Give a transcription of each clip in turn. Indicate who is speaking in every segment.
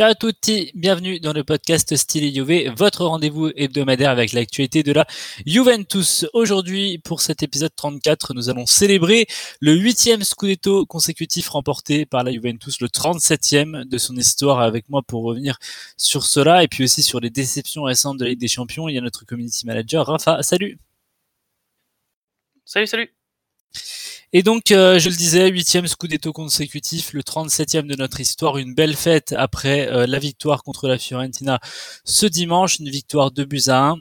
Speaker 1: Ciao à tutti, bienvenue dans le podcast Style Juve, votre rendez-vous hebdomadaire avec l'actualité de la Juventus. Aujourd'hui, pour cet épisode 34, nous allons célébrer le huitième Scudetto consécutif remporté par la Juventus, le 37e de son histoire avec moi pour revenir sur cela et puis aussi sur les déceptions récentes de la Ligue des Champions. Il y a notre community manager, Rafa. Salut
Speaker 2: Salut, salut
Speaker 1: et donc, euh, je le disais, huitième Scudetto consécutif, le 37e de notre histoire, une belle fête après euh, la victoire contre la Fiorentina ce dimanche, une victoire de buts à 1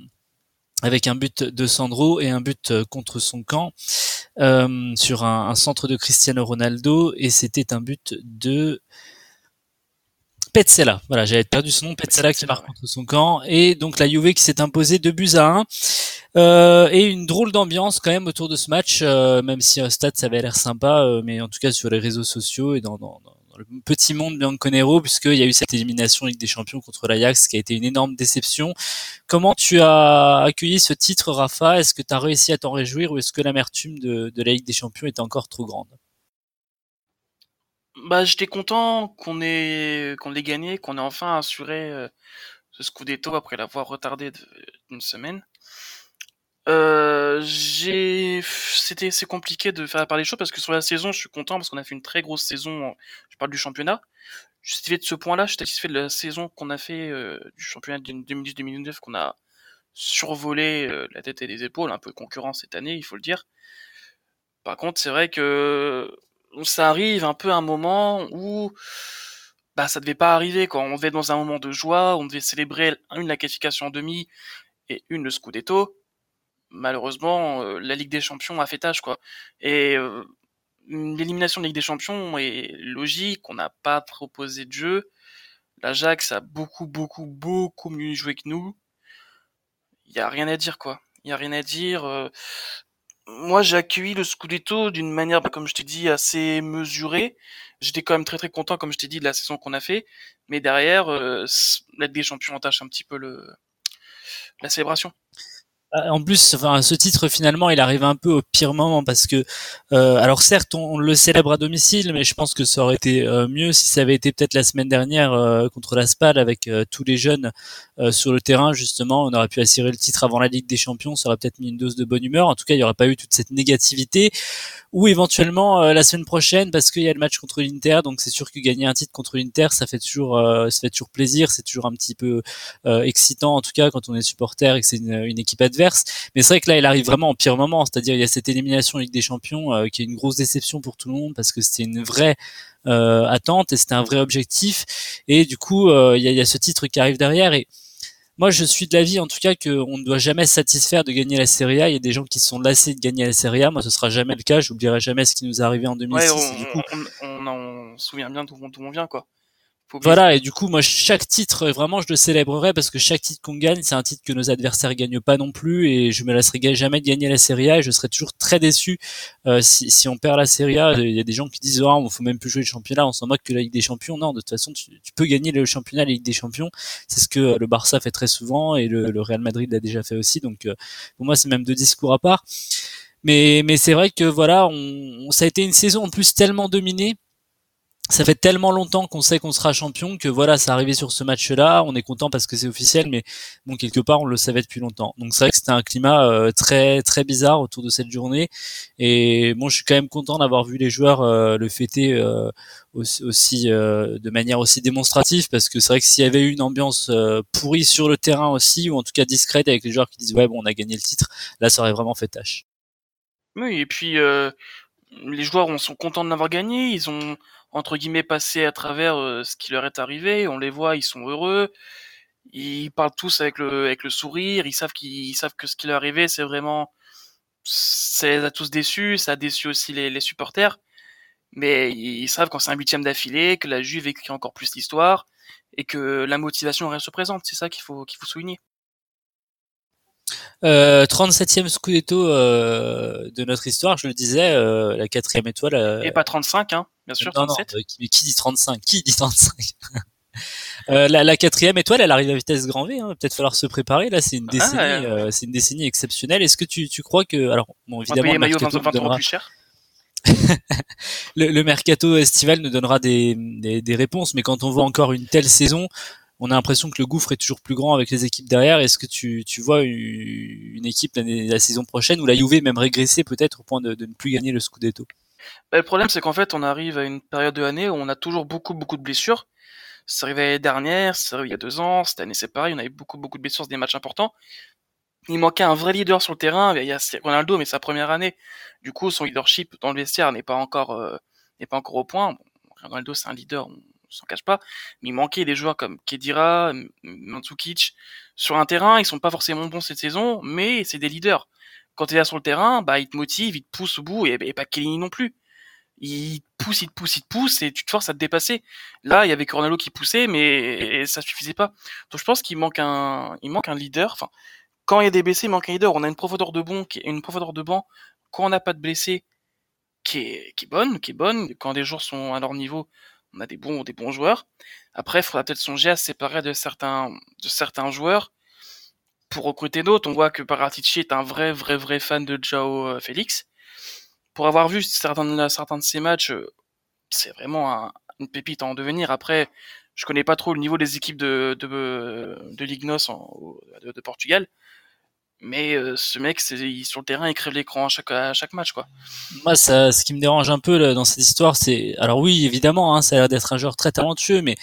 Speaker 1: avec un but de Sandro et un but euh, contre son camp sur un, centre de Cristiano Ronaldo. Et c'était un but de Petzela. Voilà, j'avais perdu son nom, Petzela. Qui marque contre son camp. Et donc la Juve qui s'est imposée de buts à 1 euh, et une drôle d'ambiance quand même autour de ce match, euh, même si un stade ça avait l'air sympa, euh, mais en tout cas sur les réseaux sociaux et dans, dans, dans le petit monde Bianconero, puisqu'il y a eu cette élimination Ligue des Champions contre l'Ajax qui a été une énorme déception. Comment tu as accueilli ce titre, Rafa? Est-ce que tu as réussi à t'en réjouir ou est-ce que l'amertume de, de la Ligue des Champions était encore trop grande?
Speaker 2: Bah, j'étais content qu'on ait qu'on l'ait gagné, qu'on ait enfin assuré ce Scudetto après l'avoir retardé d'une semaine. Euh, j'ai, c'était, c'est compliqué de faire parler des choses parce que sur la saison, je suis content parce qu'on a fait une très grosse saison. Je parle du championnat. Je suis satisfait de ce point-là. Je suis satisfait de la saison qu'on a fait euh, du championnat 2010-2009 qu'on a survolé euh, la tête et les épaules, un peu concurrence cette année, il faut le dire. Par contre, c'est vrai que ça arrive un peu un moment où bah ça devait pas arriver quand on devait être dans un moment de joie, on devait célébrer une la qualification en demi et une le scudetto malheureusement, euh, la Ligue des Champions a fait tâche, quoi. Et euh, l'élimination de Ligue des Champions est logique, on n'a pas proposé de jeu. L'Ajax a beaucoup, beaucoup, beaucoup mieux joué que nous. Il y a rien à dire, quoi. Il y a rien à dire. Euh. Moi, j'ai accueilli le Scudetto d'une manière, comme je t'ai dit, assez mesurée. J'étais quand même très très content, comme je t'ai dit, de la saison qu'on a fait. Mais derrière, Ligue des Champions entache un petit peu le la célébration.
Speaker 1: Euh, en plus, enfin, ce titre finalement, il arrive un peu au pire moment parce que, euh, alors certes, on, le célèbre à domicile, mais je pense que ça aurait été euh, mieux si ça avait été peut-être la semaine dernière contre la SPAL avec tous les jeunes sur le terrain. Justement, on aurait pu assurer le titre avant la Ligue des Champions, ça aurait peut-être mis une dose de bonne humeur. En tout cas, il n'y aurait pas eu toute cette négativité. Ou éventuellement la semaine prochaine parce qu'il y a le match contre l'Inter, donc c'est sûr que gagner un titre contre l'Inter, ça fait toujours, ça fait toujours plaisir, c'est toujours un petit peu excitant en tout cas quand on est supporter et que c'est une, une équipe adverse mais c'est vrai que là, il arrive vraiment en pire moment. C'est-à-dire, il y a cette élimination Ligue des Champions euh, qui est une grosse déception pour tout le monde parce que c'était une vraie euh, attente et c'était un vrai objectif. Et du coup, euh, il y, a, ce titre qui arrive derrière. Et moi, je suis de l'avis, en tout cas, qu'on ne doit jamais se satisfaire de gagner la Serie A. Il y a des gens qui sont lassés de gagner la Serie A. Moi, ce sera jamais le cas. J'oublierai jamais ce qui nous est arrivé en 2006.
Speaker 2: on, on, on, se souvient bien d'où on vient, quoi.
Speaker 1: Voilà, et du coup, moi, chaque titre, vraiment, je le célébrerai parce que chaque titre qu'on gagne, c'est un titre que nos adversaires gagnent pas non plus, et je me laisserai jamais de gagner la Serie A, et je serai toujours très déçu euh, si, si, on perd la Serie A. Il y a des gens qui disent, oh, on faut même plus jouer le championnat, on s'en moque que la Ligue des Champions. Non, de toute façon, tu, peux gagner le championnat, la Ligue des Champions. C'est ce que le Barça fait très souvent, et le, le Real Madrid l'a déjà fait aussi. Donc, euh, pour moi, c'est même deux discours à part. Mais, mais c'est vrai que voilà, on, ça a été une saison en plus tellement dominée ça fait tellement longtemps qu'on sait qu'on sera champion que voilà, ça arrivé sur ce match-là. On est content parce que c'est officiel, mais bon, quelque part, on le savait depuis longtemps. Donc c'est vrai que c'était un climat euh, très très bizarre autour de cette journée. Et bon, je suis quand même content d'avoir vu les joueurs euh, le fêter euh, aussi, de manière aussi démonstrative, parce que c'est vrai que s'il y avait eu une ambiance pourrie sur le terrain aussi, ou en tout cas discrète avec les joueurs qui disent ouais bon, on a gagné le titre, là, ça aurait vraiment fait tâche.
Speaker 2: Oui, et puis les joueurs sont contents de l'avoir gagné. Ils ont entre guillemets passé à travers euh, ce qui leur est arrivé. On les voit, ils sont heureux. Ils parlent tous avec le avec le sourire. Ils savent qu'ils savent que ce qui leur est arrivé, c'est vraiment ça les a tous déçus. Ça a déçu aussi les, les supporters. Mais ils savent quand c'est un huitième d'affilée que la Juve écrit encore plus l'histoire et que la motivation reste présente. C'est ça qu'il faut qu'il faut souligner.
Speaker 1: Euh, 37e Scudetto euh, de notre histoire, je le disais, euh, la quatrième étoile. Euh,
Speaker 2: Et pas 35, hein, bien sûr. Non, 37.
Speaker 1: Non, qui, qui, dit 35 Qui dit 35 euh, la, la, quatrième étoile, elle arrive à vitesse grand V. Hein. Peut-être falloir se préparer. Là, c'est une ah, décennie, c'est une décennie exceptionnelle. Est-ce que tu, tu crois que, alors,
Speaker 2: bon, évidemment, on va payer maillot 20, 20 euros plus cher
Speaker 1: le, mercato estival nous donnera des, des, réponses, mais quand on voit encore une telle saison, on a l'impression que le gouffre est toujours plus grand avec les équipes derrière. Est-ce que tu, tu vois une, équipe la, saison prochaine où la Juve même régresser peut-être au point de, ne plus gagner le Scudetto?
Speaker 2: Bah, Le problème, c'est qu'en fait, on arrive à une période de l'année où on a toujours beaucoup, beaucoup de blessures. C'est arrivé l'année dernière, c'est arrivé il y a deux ans, cette année c'est pareil, on avait beaucoup, beaucoup de blessures, des matchs importants. Il manquait un vrai leader sur le terrain. Il y a Ronaldo, mais sa première année. Du coup, son leadership dans le vestiaire n'est pas encore euh, n'est pas encore au point. Ronaldo, c'est un leader, on s'en cache pas. Mais il manquait des joueurs comme Kedira, Mandzukic. Sur un terrain, ils sont pas forcément bons cette saison, mais c'est des leaders. Quand tu es là sur le terrain, bah, ils te motivent, ils te poussent au bout, et, pas Kelly non plus. Il te pousse, il te pousse, il te pousse, et tu te forces à te dépasser. Là, il y avait Ronaldo qui poussait, mais ça suffisait pas. Donc je pense qu'il manque un, il leader. Quand il y a des blessés, il manque un leader. On a une profondeur de qui une profondeur de banc. Quand on n'a pas de blessés, qui est, est bonne, qui est bonne. Quand des joueurs sont à leur niveau, on a des bons, des joueurs. Après, il faudra peut-être songer à se séparer de certains, de certains joueurs pour recruter d'autres. On voit que Paratici est un vrai, vrai, vrai fan de Jao euh, Félix. Pour avoir vu certains, de ses matchs, euh, c'est vraiment une pépite en devenir. Après, je connais pas trop le niveau des équipes de, de, de Ligue NOS de, Portugal mais euh, ce mec c'est sur le terrain il crève l'écran à chaque à chaque match quoi.
Speaker 1: Moi ça ce qui me dérange un peu dans cette histoire c'est alors oui évidemment hein, ça a l'air d'être un joueur très talentueux mais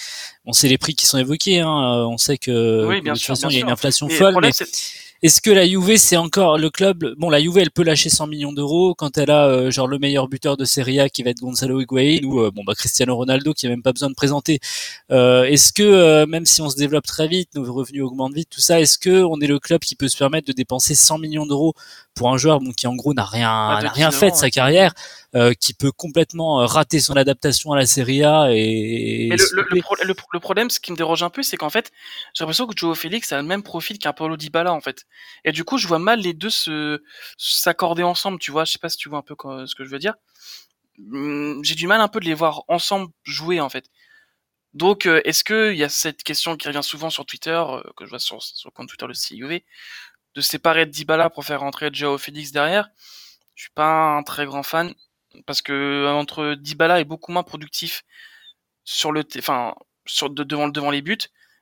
Speaker 1: on sait les prix qui sont évoqués hein, on sait que
Speaker 2: oui, bien
Speaker 1: de
Speaker 2: toute façon
Speaker 1: il y a une inflation folle mais est-ce que la Juve c'est encore le club Bon, la Juve elle peut lâcher 100 millions d'euros quand elle a euh, genre le meilleur buteur de Serie A qui va être Gonzalo Higuain ou euh, bon bah Cristiano Ronaldo qui a même pas besoin de présenter. Euh, est-ce que même si on se développe très vite, nos revenus augmentent vite, tout ça, est-ce que on est le club qui peut se permettre de dépenser 100 millions d'euros pour un joueur bon, qui en gros n'a rien ah, n'a rien fait de sa carrière euh, qui peut complètement euh, rater son adaptation à la Serie A et.
Speaker 2: Mais le, le, le, problème, ce qui me dérange un peu, c'est qu'en fait, j'ai l'impression que Joe Félix a le même profil qu'un Paulo Dybala en fait. Et du coup, je vois mal les deux se s'accorder ensemble. Tu vois, je sais pas si tu vois un peu ce que je veux dire. Hum, j'ai du mal un peu de les voir ensemble jouer en fait. Donc, euh, est-ce que il y a cette question qui revient souvent sur Twitter, que je vois sur, sur le compte Twitter le CIUV, de séparer Dybala pour faire rentrer Joe Félix derrière? Je suis pas un très grand fan parce que entre Dybala est beaucoup moins productif sur le, enfin, sur devant devant les buts,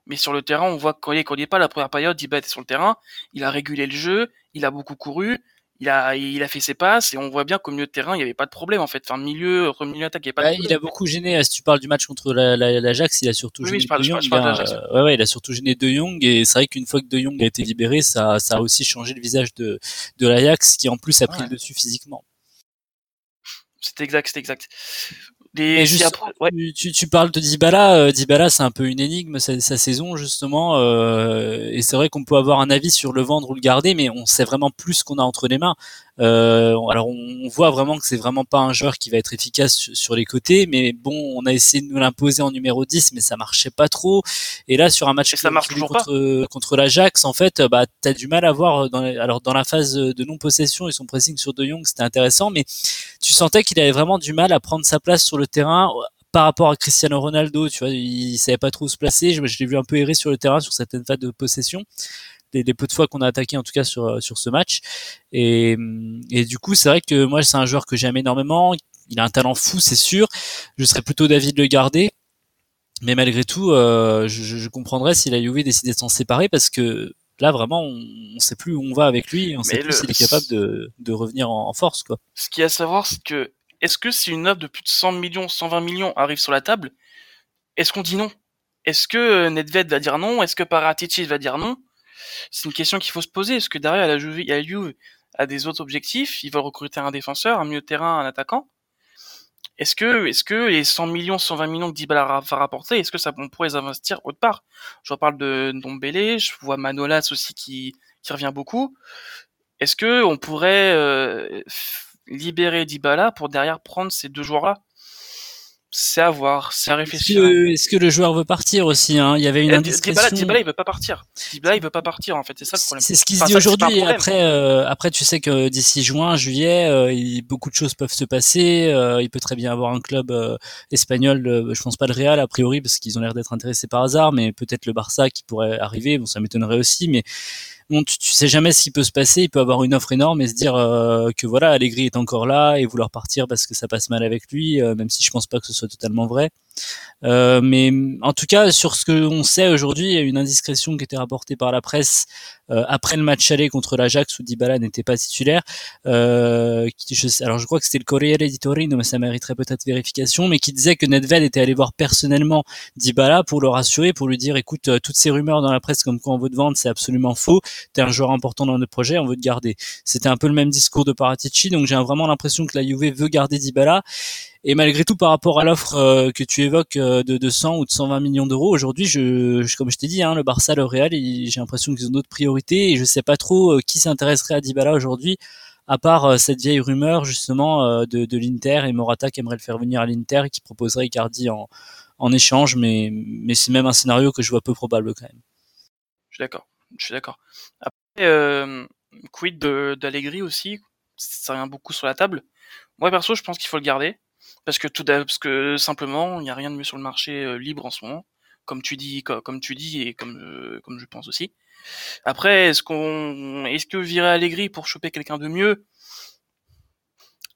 Speaker 2: mais sur le terrain, on voit qu'il n'est pas la première période, Dybala était sur le terrain, il a régulé le jeu, il a beaucoup couru, il a, il a fait ses passes et on voit bien qu'au milieu de terrain, il n'y avait pas de problème en fait. Enfin, milieu, entre milieu attaque, il n'y avait pas
Speaker 1: de Il a beaucoup gêné. Si tu parles du match contre l'Ajax, il a surtout gêné De Jong. ouais, ouais, il a surtout gêné De Jong et c'est vrai qu'une fois que De Jong a été libéré, ça, ça a aussi changé le visage de, de l'Ajax qui en plus a pris le dessus physiquement.
Speaker 2: C'est exact, c'est exact.
Speaker 1: Des, juste, tu, tu, parles de Dybala. Euh, Dybala, c'est un peu une énigme sa, sa saison justement, euh, et c'est vrai qu'on peut avoir un avis sur le vendre ou le garder, mais on sait vraiment plus ce qu'on a entre les mains. Euh, alors on, voit vraiment que c'est vraiment pas un joueur qui va être efficace sur, les côtés, mais bon, on a essayé de nous l'imposer en numéro 10, mais ça marchait pas trop. Et là, sur un match
Speaker 2: ça marche
Speaker 1: contre, contre l'Ajax, en fait, bah t'as du mal à voir. Dans, alors dans la phase de non possession et son pressing sur De Jong, c'était intéressant, mais tu sentais qu'il avait vraiment du mal à prendre sa place sur le terrain par rapport à Cristiano Ronaldo, tu vois, il savait pas trop où se placer. Je, je l'ai vu un peu errer sur le terrain sur certaines phases de possession des, peu de fois qu'on a attaqué en tout cas sur sur ce match. Et, et du coup, c'est vrai que moi, c'est un joueur que j'aime énormément. Il a un talent fou, c'est sûr. Je serais plutôt d'avis de le garder. Mais malgré tout, euh, je, je, comprendrais si la Juve décidait de s'en séparer parce que là vraiment on, ne sait plus où on va avec lui, on sait plus s'il est capable de, de revenir en, force quoi.
Speaker 2: Ce qu'il y a à savoir c'est que est-ce que si une offre de plus de 100 millions, 120 millions arrive sur la table, est-ce qu'on dit non? Est-ce que Nedved va dire non? Est-ce que Paratici va dire non? C'est une question qu'il faut se poser. Est-ce que derrière, la Juve, la Juve a des autres objectifs Ils veulent recruter un défenseur, un milieu de terrain, un attaquant. Est-ce que, les 100 millions, 120 millions que Dybala va rapporter, est-ce que ça on pourrait les investir autre part? Je reparle de Ndombele, je vois Manolas aussi qui, qui revient beaucoup. Est-ce que on pourrait euh, libérer Dybala pour derrière prendre ces deux joueurs-là? C'est à voir, c'est à réfléchir.
Speaker 1: Est-ce que, le joueur veut partir aussi hein? Il y avait une indiscrétion.
Speaker 2: Dybala, il veut pas partir. Dybala, il veut pas partir en fait, c'est ça le problème.
Speaker 1: C'est ce qui se dit aujourd'hui. Après, euh, après, tu sais que d'ici juin, juillet, euh, beaucoup de choses peuvent se passer. Euh, il peut très bien avoir un club espagnol. je pense pas le Real a priori parce qu'ils ont l'air d'être intéressés par hasard, mais peut-être le Barça qui pourrait arriver. Bon, ça m'étonnerait aussi, mais bon, tu, tu, sais jamais ce qui peut se passer. Il peut avoir une offre énorme et se dire que voilà, Allegri est encore là et vouloir partir parce que ça passe mal avec lui, même si je pense pas que ce soit totalement vrai. Euh, mais en tout cas, sur ce que on sait aujourd'hui, il y a une indiscrétion qui était rapportée par la presse euh, après le match aller contre l'Ajax où Dybala n'était pas titulaire. Euh, je, alors je crois que c'était le Corriere di Torino, mais ça mériterait peut-être vérification, mais qui disait que Nedved était allé voir personnellement Dybala pour le rassurer, pour lui dire écoute, euh, toutes ces rumeurs dans la presse comme quoi on veut te vendre, c'est absolument faux. T'es un joueur important dans notre projet, on veut te garder. C'était un peu le même discours de Paratici, donc j'ai vraiment l'impression que la Juve veut garder Dybala. Et malgré tout, par rapport à l'offre euh, que tu évoques euh, de 200 ou de 120 millions d'euros, aujourd'hui, je, comme je t'ai dit, hein, le Barça, le Real, j'ai l'impression qu'ils ont d'autres priorités et je sais pas trop euh, qui s'intéresserait à Dybala aujourd'hui, à part cette vieille rumeur justement de, de l'Inter et Morata qui aimerait le faire venir à l'Inter et qui proposerait Icardi en, en échange, mais, mais c'est même un scénario que je vois peu probable quand même.
Speaker 2: Je suis d'accord, je suis d'accord. Après, euh, quid d'Allegri aussi, ça revient beaucoup sur la table. Moi perso, je pense qu'il faut le garder parce que tout parce que simplement il n'y a rien de mieux sur le marché euh, libre en ce moment. Comme tu dis comme, tu dis et comme euh, comme je pense aussi. Après est-ce qu'on est-ce que virer Allegri pour choper quelqu'un de mieux?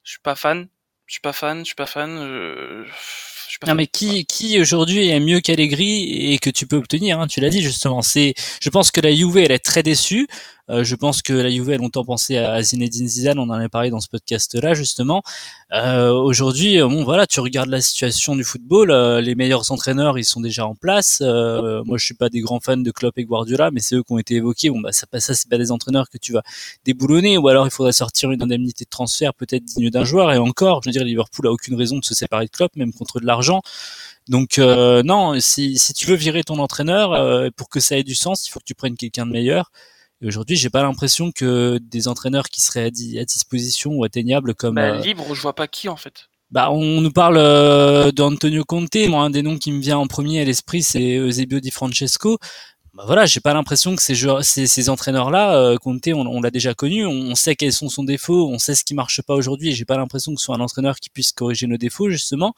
Speaker 2: Je suis pas fan. Je suis pas fan je suis pas fan euh,
Speaker 1: non mais qui qui aujourd'hui est mieux qu'Allegri et que tu peux obtenir hein, Tu l'as dit justement. C'est, je pense que la Juve elle est très déçue. Euh, je pense que la Juve a longtemps pensé à Zinedine Zidane, on en a parlé dans ce podcast-là justement. Euh, Aujourd'hui, euh, bon voilà, tu regardes la situation du football, les meilleurs entraîneurs ils sont déjà en place. Moi je suis pas des grands fans de Klopp et Guardiola, mais c'est eux qui ont été évoqués. Bon bah ça, ça c'est pas des entraîneurs que tu vas déboulonner, ou alors il faudrait sortir une indemnité de transfert peut-être digne d'un joueur. Et encore, je veux dire, Liverpool a aucune raison de se séparer de Klopp, même contre de l'argent. Donc euh, non, si, si tu veux virer ton entraîneur, euh, pour que ça ait du sens, il faut que tu prennes quelqu'un de meilleur. Et aujourd'hui, j'ai pas l'impression que des entraîneurs qui seraient à, disposition ou atteignables comme
Speaker 2: bah, euh, libre, je vois pas qui en fait.
Speaker 1: Bah, on nous parle euh, d'Antonio Conte. Moi, un des noms qui me vient en premier à l'esprit, c'est Eusebio Di Francesco. Bah voilà, j'ai pas l'impression que ces, joueurs, ces, ces entraîneurs-là, euh, Conte, on, on l'a déjà connu, on, sait quels sont son défauts, on sait ce qui marche pas aujourd'hui. J'ai pas l'impression que ce soit un entraîneur qui puisse corriger nos défauts justement.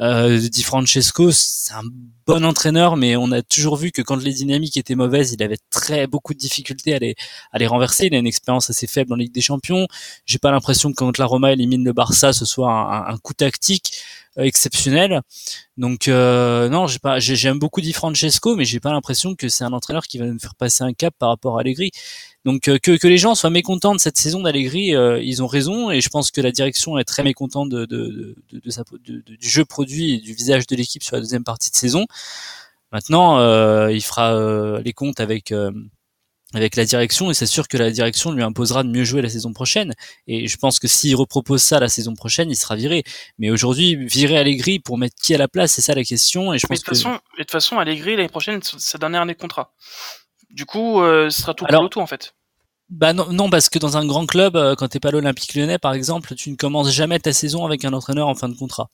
Speaker 1: Euh, Di Francesco, c'est un bon entraîneur, mais on a toujours vu que quand les dynamiques étaient mauvaises, il avait très beaucoup de difficultés à les, à les renverser. Il a une expérience assez faible en Ligue des Champions. J'ai pas l'impression que quand la Roma élimine le Barça, ce soit un, un coup tactique. Euh, exceptionnel. Donc euh, non, pas, j'aime beaucoup Di Francesco, mais j'ai pas l'impression que c'est un entraîneur qui va nous faire passer un cap par rapport à Allegri. Donc euh, que, les gens soient mécontents de cette saison d'Allegri, ils ont raison, et je pense que la direction est très mécontente du jeu produit et du visage de l'équipe sur la deuxième partie de saison. Maintenant, il fera les comptes avec avec la direction et c'est sûr que la direction lui imposera de mieux jouer la saison prochaine. Et je pense que s'il repropose ça la saison prochaine il sera viré. Mais aujourd'hui virer Allegri pour mettre qui à la place c'est ça la question et je pense
Speaker 2: de toute façon de toute façon Allegri l'année prochaine c'est sa dernière année de contrat. Du coup euh, ce sera tout pour le tout en fait
Speaker 1: bah non, non, parce que dans un grand club, euh, quand t'es pas l'Olympique Lyonnais par exemple, tu ne commences jamais ta saison avec un entraîneur en fin de contrat,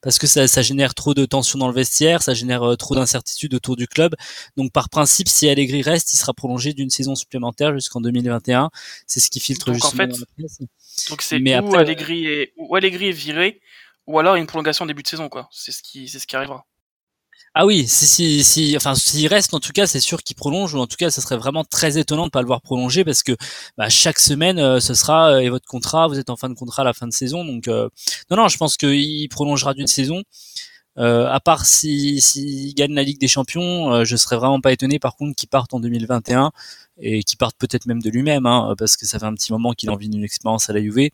Speaker 1: parce que ça, ça génère trop de tension dans le vestiaire, ça génère euh, trop d'incertitudes autour du club. Donc par principe, si Allegri reste, il sera prolongé d'une saison supplémentaire jusqu'en 2021. C'est ce qui filtre
Speaker 2: donc,
Speaker 1: justement.
Speaker 2: En fait, donc c'est où après, Allegri est, ou Allegri est viré, ou alors une prolongation début de saison quoi. C'est ce qui, c'est ce qui arrivera.
Speaker 1: Ah oui, si, si, si, enfin, s'il reste, en tout cas, c'est sûr qu'il prolonge, ou en tout cas, ça serait vraiment très étonnant de pas le voir prolonger, parce que bah, chaque semaine, euh, ce sera euh, et votre contrat, vous êtes en fin de contrat à la fin de saison, donc euh, non, non, je pense qu'il prolongera d'une saison. à part s'il si, si gagne la Ligue des Champions, je serais vraiment pas étonné, par contre, qu'il parte en 2021 et qu'il parte peut-être même de lui-même, hein, parce que ça fait un petit moment qu'il a envie d'une expérience à la Juve.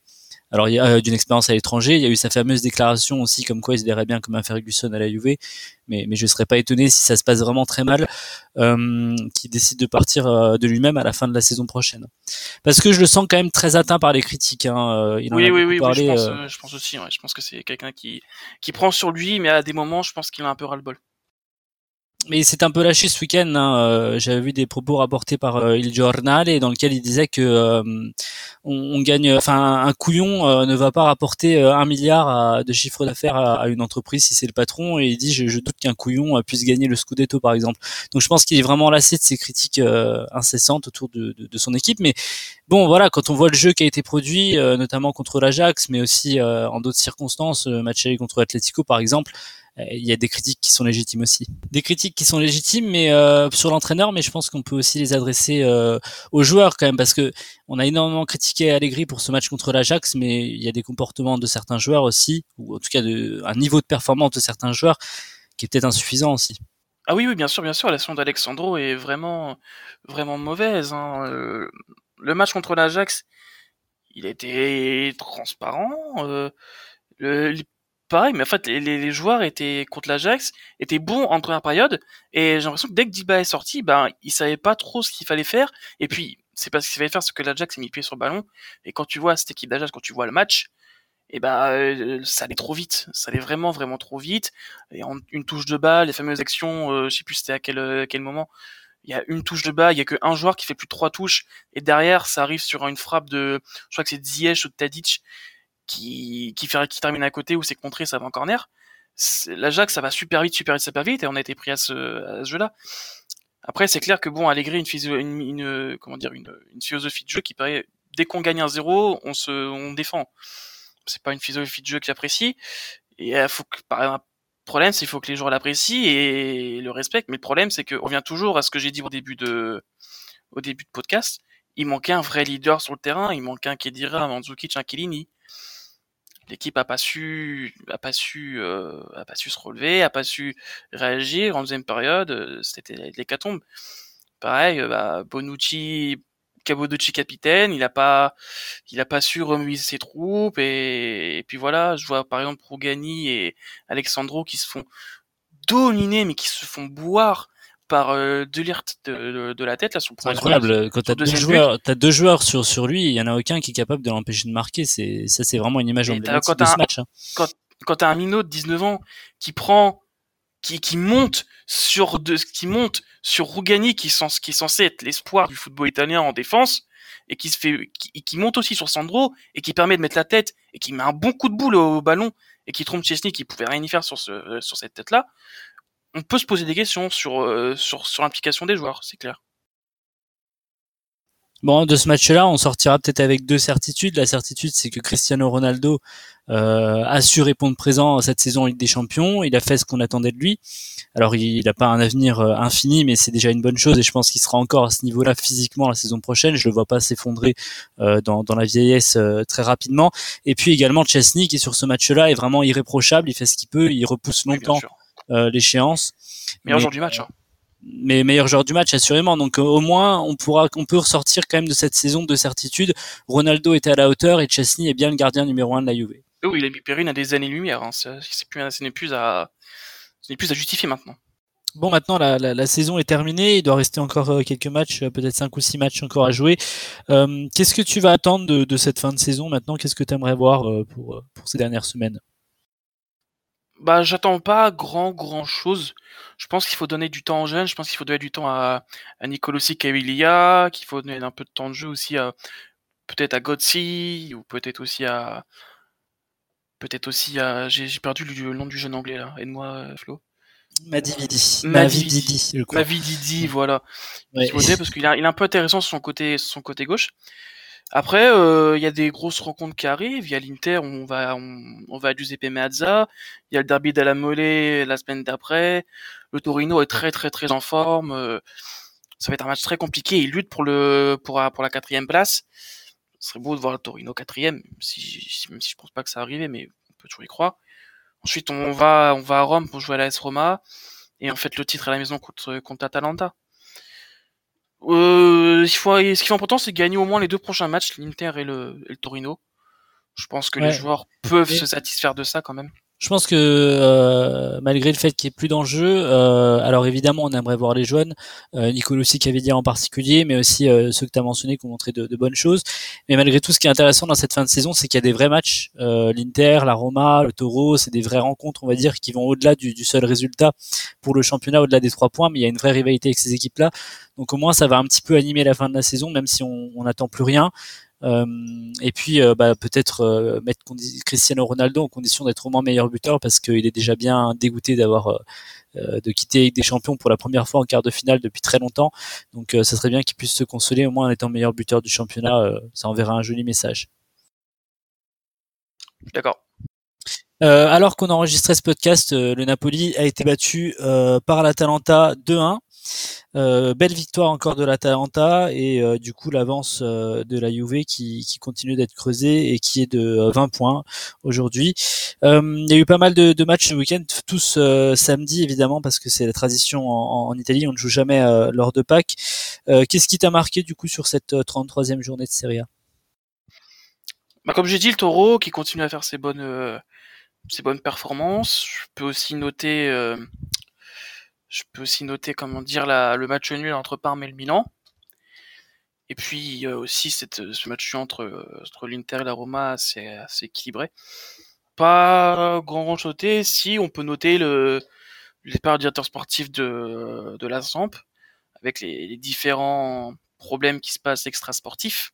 Speaker 1: Alors, il y a euh, d'une expérience à l'étranger. Il y a eu sa fameuse déclaration aussi, comme quoi il se verrait bien comme un Ferguson à la Juve. Mais, mais je serais pas étonné si ça se passe vraiment très mal, euh, qu'il décide de partir euh, de lui-même à la fin de la saison prochaine. Parce que je le sens quand même très atteint par les critiques. Hein.
Speaker 2: Euh, en oui, a oui, oui, parlé, je, pense, je pense aussi. Ouais. Je pense que c'est quelqu'un qui qui prend sur lui, mais à des moments, je pense qu'il a un peu ras le bol
Speaker 1: mais c'est un peu lâché ce week-end. Hein. Euh, j'avais vu des propos rapportés par euh, Il Giornale dans lequel il disait que euh, on, gagne, enfin un couillon ne va pas rapporter un milliard de chiffre d'affaires à, une entreprise si c'est le patron. Et il dit je, doute qu'un couillon puisse gagner le Scudetto par exemple. Donc je pense qu'il est vraiment lassé de ces critiques incessantes autour de, de, de, son équipe. Mais bon voilà, quand on voit le jeu qui a été produit, notamment contre l'Ajax, mais aussi en d'autres circonstances, match aller contre Atletico par exemple il y a des critiques qui sont légitimes aussi. Des critiques qui sont légitimes, mais sur l'entraîneur, mais je pense qu'on peut aussi les adresser aux joueurs quand même, parce que on a énormément critiqué Allegri pour ce match contre l'Ajax, mais il y a des comportements de certains joueurs aussi, ou en tout cas de, un niveau de performance de certains joueurs qui est peut-être insuffisant aussi.
Speaker 2: Ah oui, oui, bien sûr, bien sûr, la sonde d'Alexandro est vraiment, vraiment mauvaise. Hein. le match contre l'Ajax, il était transparent. Euh, le, pareil, mais en fait, les, joueurs étaient contre l'Ajax, étaient bons en première période, et j'ai l'impression que dès que Diba est sorti, ben, ils savaient pas trop ce qu'il fallait faire, et puis, c'est pas ce qu'il fallait faire, c'est que l'Ajax a mis pied sur le ballon, et quand tu vois cette équipe d'Ajax, quand tu vois le match, et eh ben, euh, ça allait trop vite, ça allait vraiment, vraiment trop vite, et en une touche de balle, les fameuses actions, euh, je sais plus c'était à quel, à quel moment, il y a une touche de bas, il y a que un joueur qui fait plus de trois touches, et derrière, ça arrive sur une frappe de, je crois que c'est Ziyech ou Tadic, qui, qui, qui termine à côté, où c'est contré, ça va en corner. L'Ajax, ça va super vite, super vite, super vite, et on a été pris à ce, à ce jeu-là. Après, c'est clair que bon, Allegri, une, une, une, comment dire, une, une philosophie de jeu qui paraît, dès qu'on gagne un zéro, on se, on défend. C'est pas une philosophie de jeu que j'apprécie. Et il faut que, par problème, c'est qu'il faut que les joueurs l'apprécient et le respectent. Mais le problème, c'est qu'on revient toujours à ce que j'ai dit au début de, au début de podcast. Il manquait un vrai leader sur le terrain. Il manquait un Kedira, un Mandzukic, un. L'équipe a pas su, a pas su, euh, a pas su se relever, a pas su réagir en deuxième période. Euh, c'était l'hécatombe. Pareil, euh, bah, Bonucci Caboducci capitaine, il a pas, il a pas su remuer ses troupes et, puis voilà, je vois par exemple Rougani et Alexandro qui se font dominer mais qui se font boire par euh, Delirte de, de, la tête là
Speaker 1: sur C'est incroyable quand t'as deux joueurs, t'as deux joueurs sur sur lui, il y en a aucun qui est capable de l'empêcher de marquer. C'est ça, c'est vraiment une image emblématique de ce match. Hein.
Speaker 2: Quand quand t'as un minot de 19 ans qui prend qui, qui monte sur de qui monte sur Rougani qui, qui est censé être l'espoir du football italien en défense et qui se fait qui, qui, monte aussi sur Sandro et qui permet de mettre la tête et qui met un bon coup de boule au, ballon et qui trompe Chesney qui pouvait rien y faire sur ce sur cette tête là on peut se poser des questions sur euh, sur sur l'implication des joueurs c'est clair
Speaker 1: Bon, de ce match-là, on sortira peut-être avec deux certitudes. La certitude, c'est que Cristiano Ronaldo euh, a su répondre présent cette saison en Ligue des Champions. Il a fait ce qu'on attendait de lui. Alors, il n'a pas un avenir euh, infini, mais c'est déjà une bonne chose et je pense qu'il sera encore à ce niveau-là physiquement la saison prochaine. Je le vois pas s'effondrer euh, dans, dans, la vieillesse euh, très rapidement. Et puis également Chesney qui sur ce match-là est vraiment irréprochable. Il fait ce qu'il peut, il repousse longtemps l'échéance.
Speaker 2: Meilleur jour du match. Hein
Speaker 1: mais meilleur joueur du match assurément. Donc euh, au moins on pourra, on peut ressortir quand même de cette saison de certitude. Ronaldo était à la hauteur et Chesney est bien le gardien numéro un de la Juve.
Speaker 2: Oui, il a mis Perrine à des années-lumière. Hein. Ce n'est plus à, ce n'est plus à justifier maintenant.
Speaker 1: Bon, maintenant la, la, la, saison est terminée. Il doit rester encore euh, quelques matchs, euh, peut-être cinq ou six matchs encore à jouer. Euh, Qu'est-ce que tu vas attendre de, de, cette fin de saison maintenant? Qu'est-ce que tu aimerais voir pour, pour ces dernières semaines?
Speaker 2: Bah, j'attends pas grand grand chose. Je pense qu'il faut donner du temps aux jeunes. Je pense qu'il faut donner du temps à, à Nicolosi Caviglia, qu'il faut donner un peu de temps de jeu aussi à peut-être à Gotsi ou peut-être aussi à peut-être aussi à j'ai perdu le, nom du jeune anglais là. Aide-moi Flo.
Speaker 1: Madividi.
Speaker 2: Madividi. Madividi, voilà. Ouais. parce qu'il il est un peu intéressant sur son côté, son côté gauche. Après, euh, il y a des grosses rencontres qui arrivent. Il y a l'Inter, on va, on, va à Giuseppe Meazza. Il y a le derby de la Mole la semaine d'après. Le Torino est très très très en forme. Euh, ça va être un match très compliqué. Il lutte pour le pour, pour la quatrième place. Ce serait beau de voir le Torino quatrième, si, même si je pense pas que ça arrive, mais on peut toujours y croire. Ensuite, on va on va à Rome pour jouer à la S Roma et en fait le titre à la maison contre contre Atalanta. Euh, il faut, ce qui est important, c'est gagner au moins les deux prochains matchs, l'Inter et le, et le Torino. Je pense que les joueurs peuvent se satisfaire de ça quand même.
Speaker 1: Je pense que euh, malgré le fait qu'il n'y ait plus d'enjeu, euh, alors évidemment on aimerait voir les jeunes, euh, avait dit en particulier, mais aussi euh, ceux que tu as mentionnés qui ont montré de, bonnes choses. Mais malgré tout, ce qui est intéressant dans cette fin de saison, c'est qu'il y a des vrais matchs. L'Inter, la Roma, le Toro, c'est des vraies rencontres, on va dire, qui vont au-delà du, du, seul résultat pour le championnat, au-delà des trois points. Mais il y a une vraie rivalité avec ces équipes-là. Donc au moins ça va un petit peu animer la fin de la saison, même si on n'attend plus rien. Euh, et puis euh, bah, peut-être euh, mettre Cristiano Ronaldo en condition d'être au moins meilleur buteur parce qu'il est déjà bien dégoûté d'avoir de quitter des champions pour la première fois en quart de finale depuis très longtemps. Donc ça serait bien qu'il puisse se consoler au moins en étant meilleur buteur du championnat. ça enverra un joli message.
Speaker 2: D'accord.
Speaker 1: alors qu'on enregistrait ce podcast, le Napoli a été battu par l'Atalanta 2-1. Euh, belle victoire encore de l'Atalanta et euh, du coup l'avance euh, de la Juve qui, continue d'être creusée et qui est de 20 points aujourd'hui. il y a eu pas mal de, matchs ce week-end, tous samedi évidemment parce que c'est la tradition en, en, Italie, on ne joue jamais lors de Pâques. Qu'est-ce qui t'a marqué du coup sur cette 33e journée de Serie A?
Speaker 2: Bah, Comme j'ai dit, le Taureau qui continue à faire ses bonnes, ses bonnes performances. Je peux aussi noter je peux aussi noter, comment dire, le match nul entre Parme et le Milan. Et puis aussi cette, ce match nul entre, l'Inter et la Roma, c'est assez équilibré. Pas grand chose noter, si on peut noter le, le départ directeur sportif de, la Samp, avec les, différents problèmes qui se passent extra-sportifs.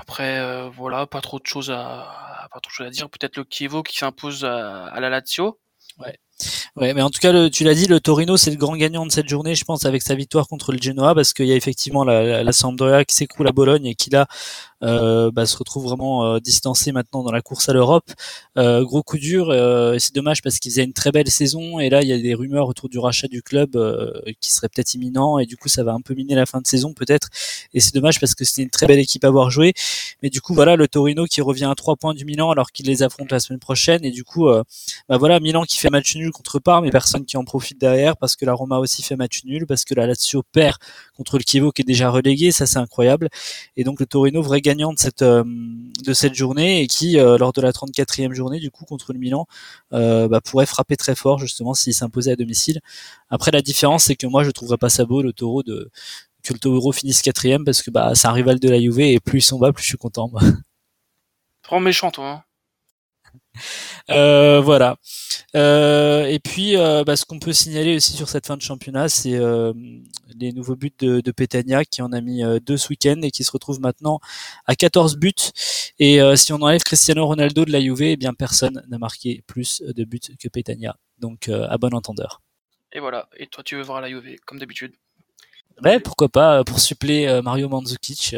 Speaker 2: Après, euh, voilà, pas trop de choses à, à dire. Peut-être le Kievo qui s'impose à, à, la Lazio.
Speaker 1: Ouais. Ouais, mais en tout cas, le, tu l'as dit, le Torino, c'est le grand gagnant de cette journée, je pense, avec sa victoire contre le Genoa, parce qu'il y a effectivement la, la, Sampdoria qui s'écroule à Bologne et qui là euh, bah, se retrouve vraiment euh, distancé maintenant dans la course à l'Europe. Euh, gros coup dur, euh, c'est dommage parce qu'il faisait une très belle saison et là il y a des rumeurs autour du rachat du club euh, qui serait peut-être imminent et du coup ça va un peu miner la fin de saison peut-être. Et c'est dommage parce que c'était une très belle équipe à avoir joué. Mais du coup voilà le Torino qui revient à trois points du Milan alors qu'il les affronte la semaine prochaine et du coup bah voilà Milan qui fait match nul contre Parme et personne qui en profite derrière parce que la Roma aussi fait match nul parce que la Lazio perd contre le Chievo qui est déjà relégué ça c'est incroyable et donc le Torino vrai gagnant de cette euh, de cette journée et qui euh, lors de la 34e journée du coup contre le Milan euh, bah, pourrait frapper très fort justement s'il s'imposait à domicile. Après la différence c'est que moi je trouverais pas ça beau le Taureau de que le Taureau finisse quatrième parce que bah c'est un rival de la Juve et plus ils sont bas plus je suis content.
Speaker 2: Trop méchant toi. Hein.
Speaker 1: Euh, voilà. Euh, et puis, euh, bah, ce qu'on peut signaler aussi sur cette fin de championnat, c'est les nouveaux buts de, de qui en a mis deux ce week-end et qui se retrouve maintenant à 14 buts. Et si on enlève Cristiano Ronaldo de la Juve, eh bien personne n'a marqué plus de buts que Petagna. Donc, à bon entendeur.
Speaker 2: Et voilà. Et toi, tu veux voir la Juve comme d'habitude?
Speaker 1: Ouais, pourquoi pas pour suppléer Mario Mandzukic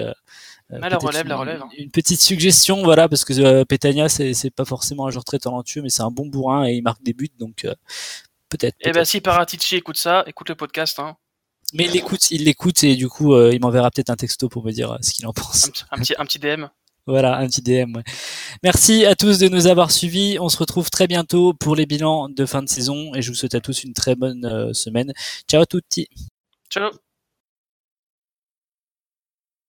Speaker 2: ah, la relève, la relève. Hein.
Speaker 1: Une, petite suggestion, voilà, parce que euh, Petagna, c'est, pas forcément un joueur très talentueux, mais c'est un bon bourrin et il marque des buts, donc euh, peut-être.
Speaker 2: Eh ben, si Paratici écoute ça, écoute le podcast, hein.
Speaker 1: Mais il l'écoute, il l'écoute et du coup, euh, il m'enverra peut-être un texto pour me dire ce qu'il en pense.
Speaker 2: Un, petit, un petit DM.
Speaker 1: Voilà, un petit DM. Ouais. Merci à tous de nous avoir suivis. On se retrouve très bientôt pour les bilans de fin de saison et je vous souhaite à tous une très bonne semaine. Ciao à tutti.
Speaker 2: Ciao.